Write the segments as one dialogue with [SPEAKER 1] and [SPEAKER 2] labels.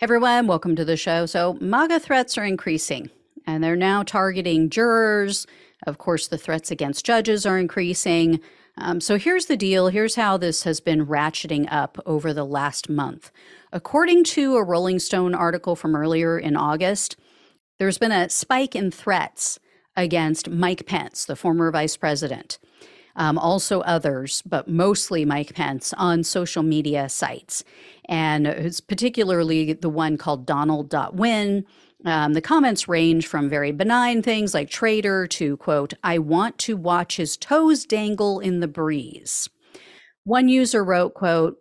[SPEAKER 1] Everyone, welcome to the show. So, MAGA threats are increasing and they're now targeting jurors. Of course, the threats against judges are increasing. Um, so, here's the deal here's how this has been ratcheting up over the last month. According to a Rolling Stone article from earlier in August, there's been a spike in threats against Mike Pence, the former vice president um, also others, but mostly Mike Pence on social media sites. And it's particularly the one called Donald.win. Um, the comments range from very benign things like traitor to, quote, I want to watch his toes dangle in the breeze. One user wrote, quote,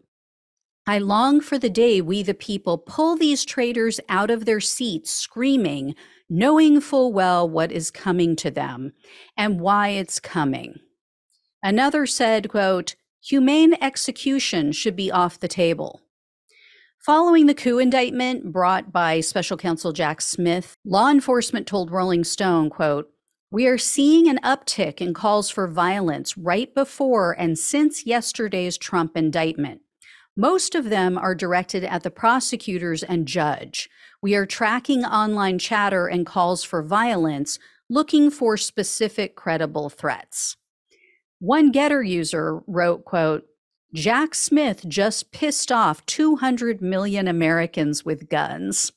[SPEAKER 1] I long for the day we, the people, pull these traitors out of their seats screaming, knowing full well what is coming to them and why it's coming. Another said, quote, humane execution should be off the table. Following the coup indictment brought by special counsel Jack Smith, law enforcement told Rolling Stone, quote, we are seeing an uptick in calls for violence right before and since yesterday's Trump indictment. Most of them are directed at the prosecutors and judge. We are tracking online chatter and calls for violence, looking for specific credible threats. One Gettr user wrote, quote, Jack Smith just pissed off 200 million Americans with guns.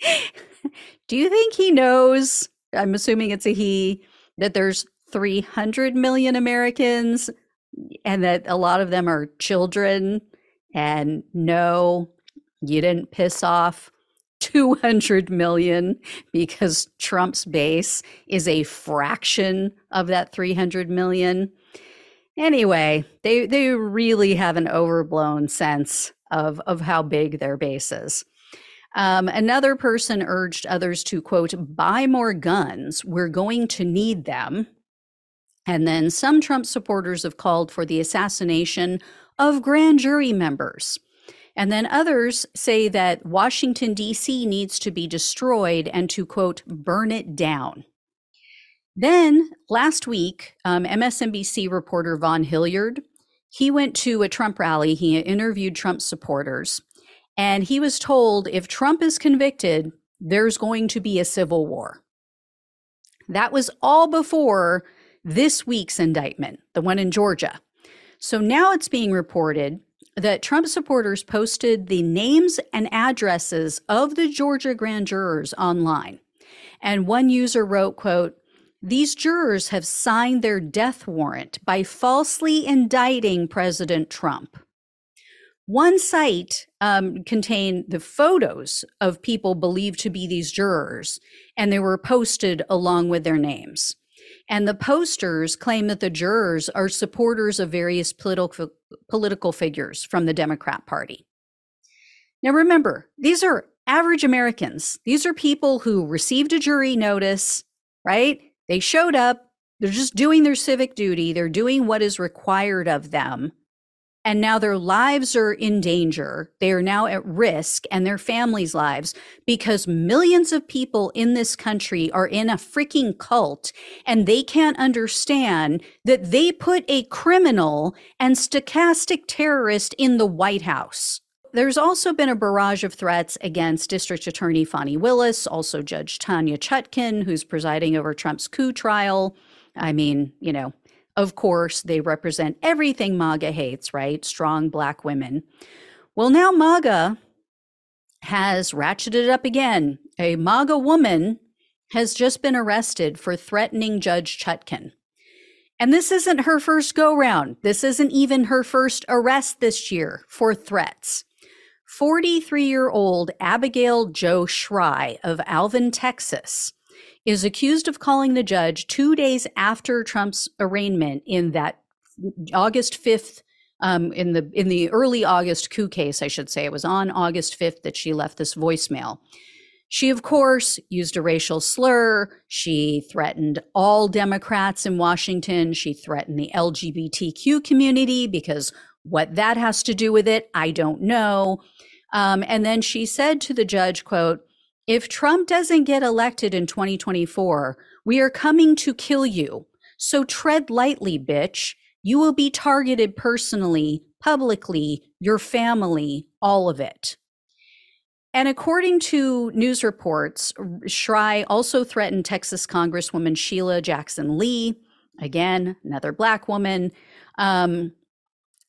[SPEAKER 1] Do you think he knows? I'm assuming it's a he that there's 300 million Americans and that a lot of them are children. And no, you didn't piss off 200 million because Trump's base is a fraction of that 300 million. Anyway, they they really have an overblown sense of of how big their base is. Um, another person urged others to quote buy more guns. We're going to need them. And then some Trump supporters have called for the assassination of grand jury members. And then others say that Washington, D.C. needs to be destroyed and to, quote, burn it down. Then last week, um, MSNBC reporter Vaughn Hilliard, he went to a Trump rally. He interviewed Trump supporters, and he was told if Trump is convicted, there's going to be a civil war. That was all before this week's indictment, the one in Georgia. So now it's being reported that Trump supporters posted the names and addresses of the Georgia grand jurors online. And one user wrote, quote, these jurors have signed their death warrant by falsely indicting President Trump. One site um, contained the photos of people believed to be these jurors, and they were posted along with their names. And the posters claim that the jurors are supporters of various political, political figures from the Democrat Party. Now, remember, these are average Americans. These are people who received a jury notice, right? They showed up, they're just doing their civic duty, they're doing what is required of them and now their lives are in danger. They are now at risk and their families' lives because millions of people in this country are in a freaking cult and they can't understand that they put a criminal and stochastic terrorist in the White House. There's also been a barrage of threats against District Attorney Fani Willis, also Judge Tanya Chutkan, who's presiding over Trump's coup trial. I mean, you know, of course, they represent everything MAGA hates, right? Strong black women. Well, now MAGA has ratcheted up again. A MAGA woman has just been arrested for threatening Judge Chutkan. And this isn't her first go round. This isn't even her first arrest this year for threats. 43 year old Abigail Jo Shry of Alvin, Texas, is accused of calling the judge two days after Trump's arraignment in that August 5th um, in the in the early August coup case, I should say. It was on August 5th that she left this voicemail. She, of course, used a racial slur. She threatened all Democrats in Washington. She threatened the LGBTQ community because what that has to do with it, I don't know. Um, and then she said to the judge, quote, if Trump doesn't get elected in 2024, we are coming to kill you. So tread lightly, bitch. You will be targeted personally, publicly, your family, all of it. And according to news reports, Shry also threatened Texas Congresswoman Sheila Jackson Lee, again, another black woman. Um,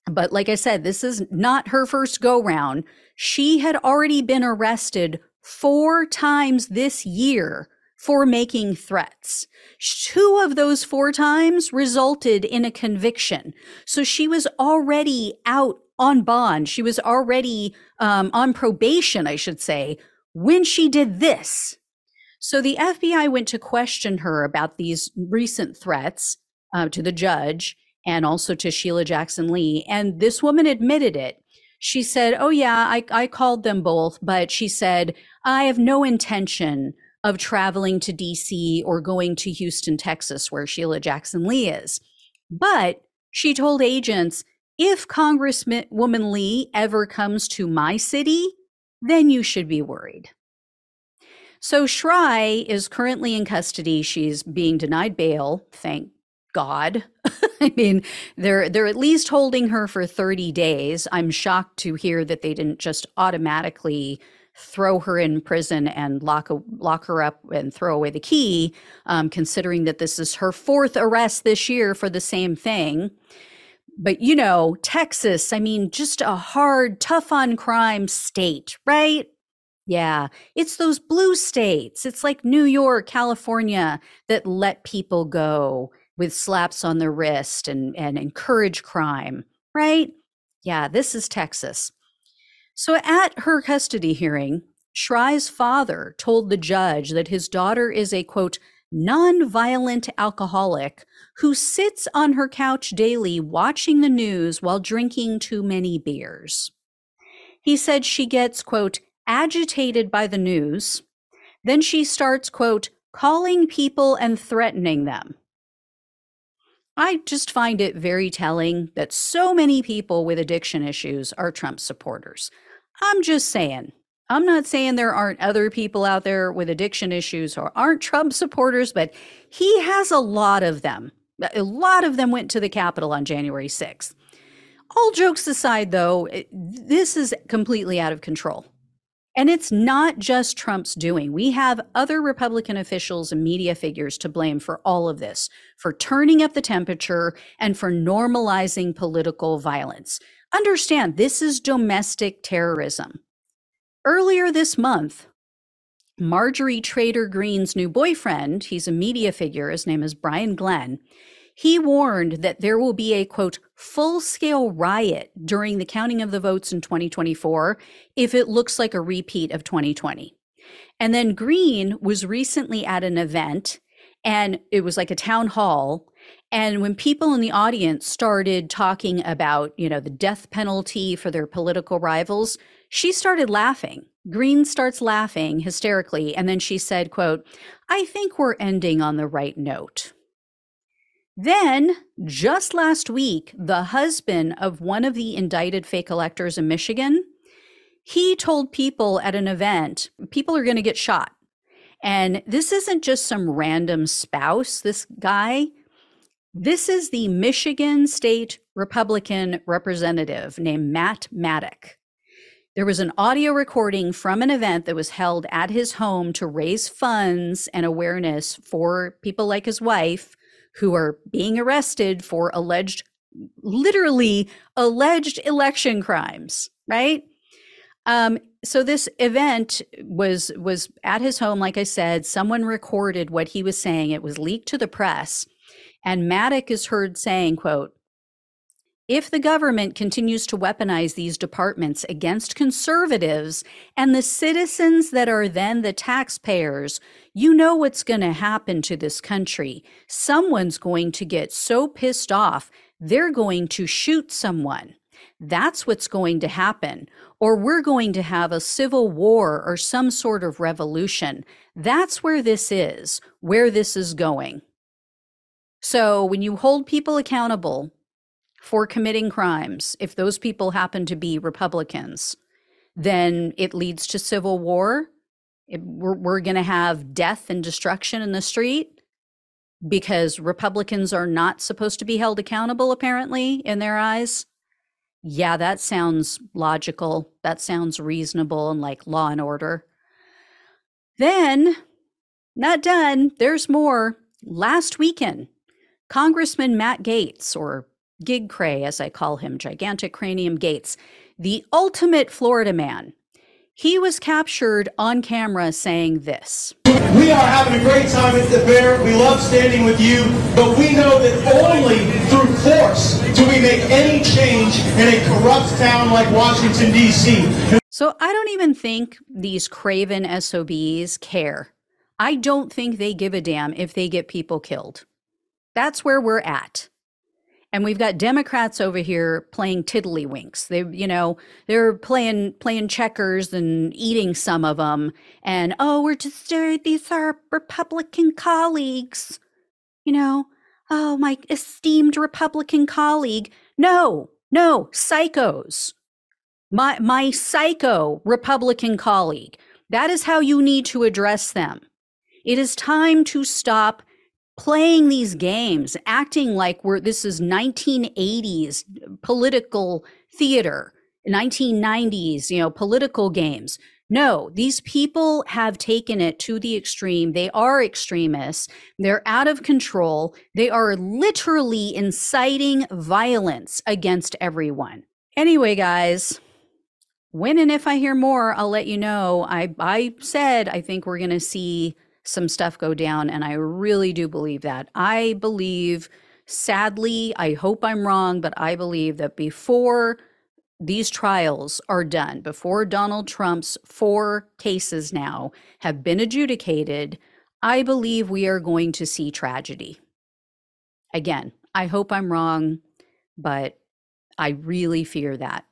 [SPEAKER 1] but like I said, this is not her first go round. She had already been arrested four times this year for making threats. Two of those four times resulted in a conviction. So she was already out on bond. She was already um, on probation, I should say, when she did this. So the FBI went to question her about these recent threats uh, to the judge and also to Sheila Jackson Lee. And this woman admitted it. She said, Oh, yeah, I, I called them both, but she said, I have no intention of traveling to DC or going to Houston, Texas, where Sheila Jackson Lee is. But she told agents, if Congresswoman Lee ever comes to my city, then you should be worried. So Shry is currently in custody. She's being denied bail, thank God. I mean, they're they're at least holding her for 30 days. I'm shocked to hear that they didn't just automatically throw her in prison and lock lock her up and throw away the key, um, considering that this is her fourth arrest this year for the same thing. But you know, Texas, I mean, just a hard, tough on crime state, right? Yeah, it's those blue states. It's like New York, California that let people go with slaps on the wrist and, and encourage crime, right? Yeah, this is Texas. So at her custody hearing, Shry's father told the judge that his daughter is a quote, non-violent alcoholic who sits on her couch daily watching the news while drinking too many beers. He said she gets, quote, agitated by the news. Then she starts, quote, calling people and threatening them. I just find it very telling that so many people with addiction issues are Trump supporters. I'm just saying. I'm not saying there aren't other people out there with addiction issues or aren't Trump supporters, but he has a lot of them. A lot of them went to the Capitol on January 6th. All jokes aside, though, this is completely out of control. And it's not just Trump's doing. We have other Republican officials and media figures to blame for all of this, for turning up the temperature and for normalizing political violence. Understand, this is domestic terrorism. Earlier this month, Marjorie Taylor Greene's new boyfriend, he's a media figure, his name is Brian Glenn, he warned that there will be a quote, full scale riot during the counting of the votes in 2024 if it looks like a repeat of 2020. And then Greene was recently at an event and it was like a town hall and when people in the audience started talking about, you know, the death penalty for their political rivals, she started laughing. Greene starts laughing hysterically and then she said, quote, "I think we're ending on the right note." Then, just last week, the husband of one of the indicted fake electors in Michigan, he told people at an event, people are going to get shot. And this isn't just some random spouse, this guy this is the Michigan State Republican representative named Matt Maddock. There was an audio recording from an event that was held at his home to raise funds and awareness for people like his wife who are being arrested for alleged, literally alleged election crimes, right? Um, so this event was was at his home like i said someone recorded what he was saying it was leaked to the press and Maddock is heard saying, quote, if the government continues to weaponize these departments against conservatives and the citizens that are then the taxpayers, you know what's going to happen to this country. Someone's going to get so pissed off, they're going to shoot someone. That's what's going to happen. Or we're going to have a civil war or some sort of revolution. That's where this is, where this is going. So when you hold people accountable for committing crimes, if those people happen to be Republicans, then it leads to civil war. It, we're we're going to have death and destruction in the street because Republicans are not supposed to be held accountable, apparently, in their eyes. yeah, that sounds logical. That sounds reasonable and like law and order. Then, not done, there's more. Last weekend, Congressman Matt Gaetz, or Gig Cray, as I call him, Gigantic Cranium Gaetz, the ultimate Florida man, he was captured on camera saying this.
[SPEAKER 2] We are having a great time at the fair. We love standing with you, but we know that only through force do we make any change in a corrupt town like Washington, D.C.
[SPEAKER 1] So I don't even think these craven SOBs care. I don't think they give a damn if they get people killed. That's where we're at and we've got Democrats over here playing tiddlywinks. They, you know, they're playing playing checkers and eating some of them. And oh, we're just uh, these are Republican colleagues. You know, oh my esteemed Republican colleague. No, no, psychos. My my psycho Republican colleague. That is how you need to address them. It is time to stop playing these games, acting like we're this is 1980s political theater, 1990s, you know, political games. No, these people have taken it to the extreme. They are extremists. They're out of control. They are literally inciting violence against everyone. Anyway, guys, when and if I hear more, I'll let you know. I I said I think we're going to see some stuff go down. And I really do believe that. I believe, sadly, I hope I'm wrong, but I believe that before these trials are done, before Donald Trump's four cases now have been adjudicated, I believe we are going to see tragedy. Again, I hope I'm wrong, but I really fear that.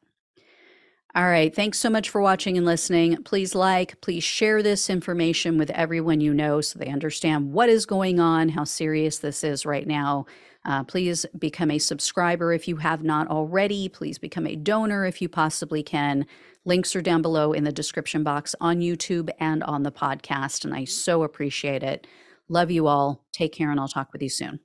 [SPEAKER 1] All right. Thanks so much for watching and listening. Please like, please share this information with everyone you know so they understand what is going on, how serious this is right now. Uh, please become a subscriber if you have not already. Please become a donor if you possibly can. Links are down below in the description box on YouTube and on the podcast. And I so appreciate it. Love you all. Take care, and I'll talk with you soon.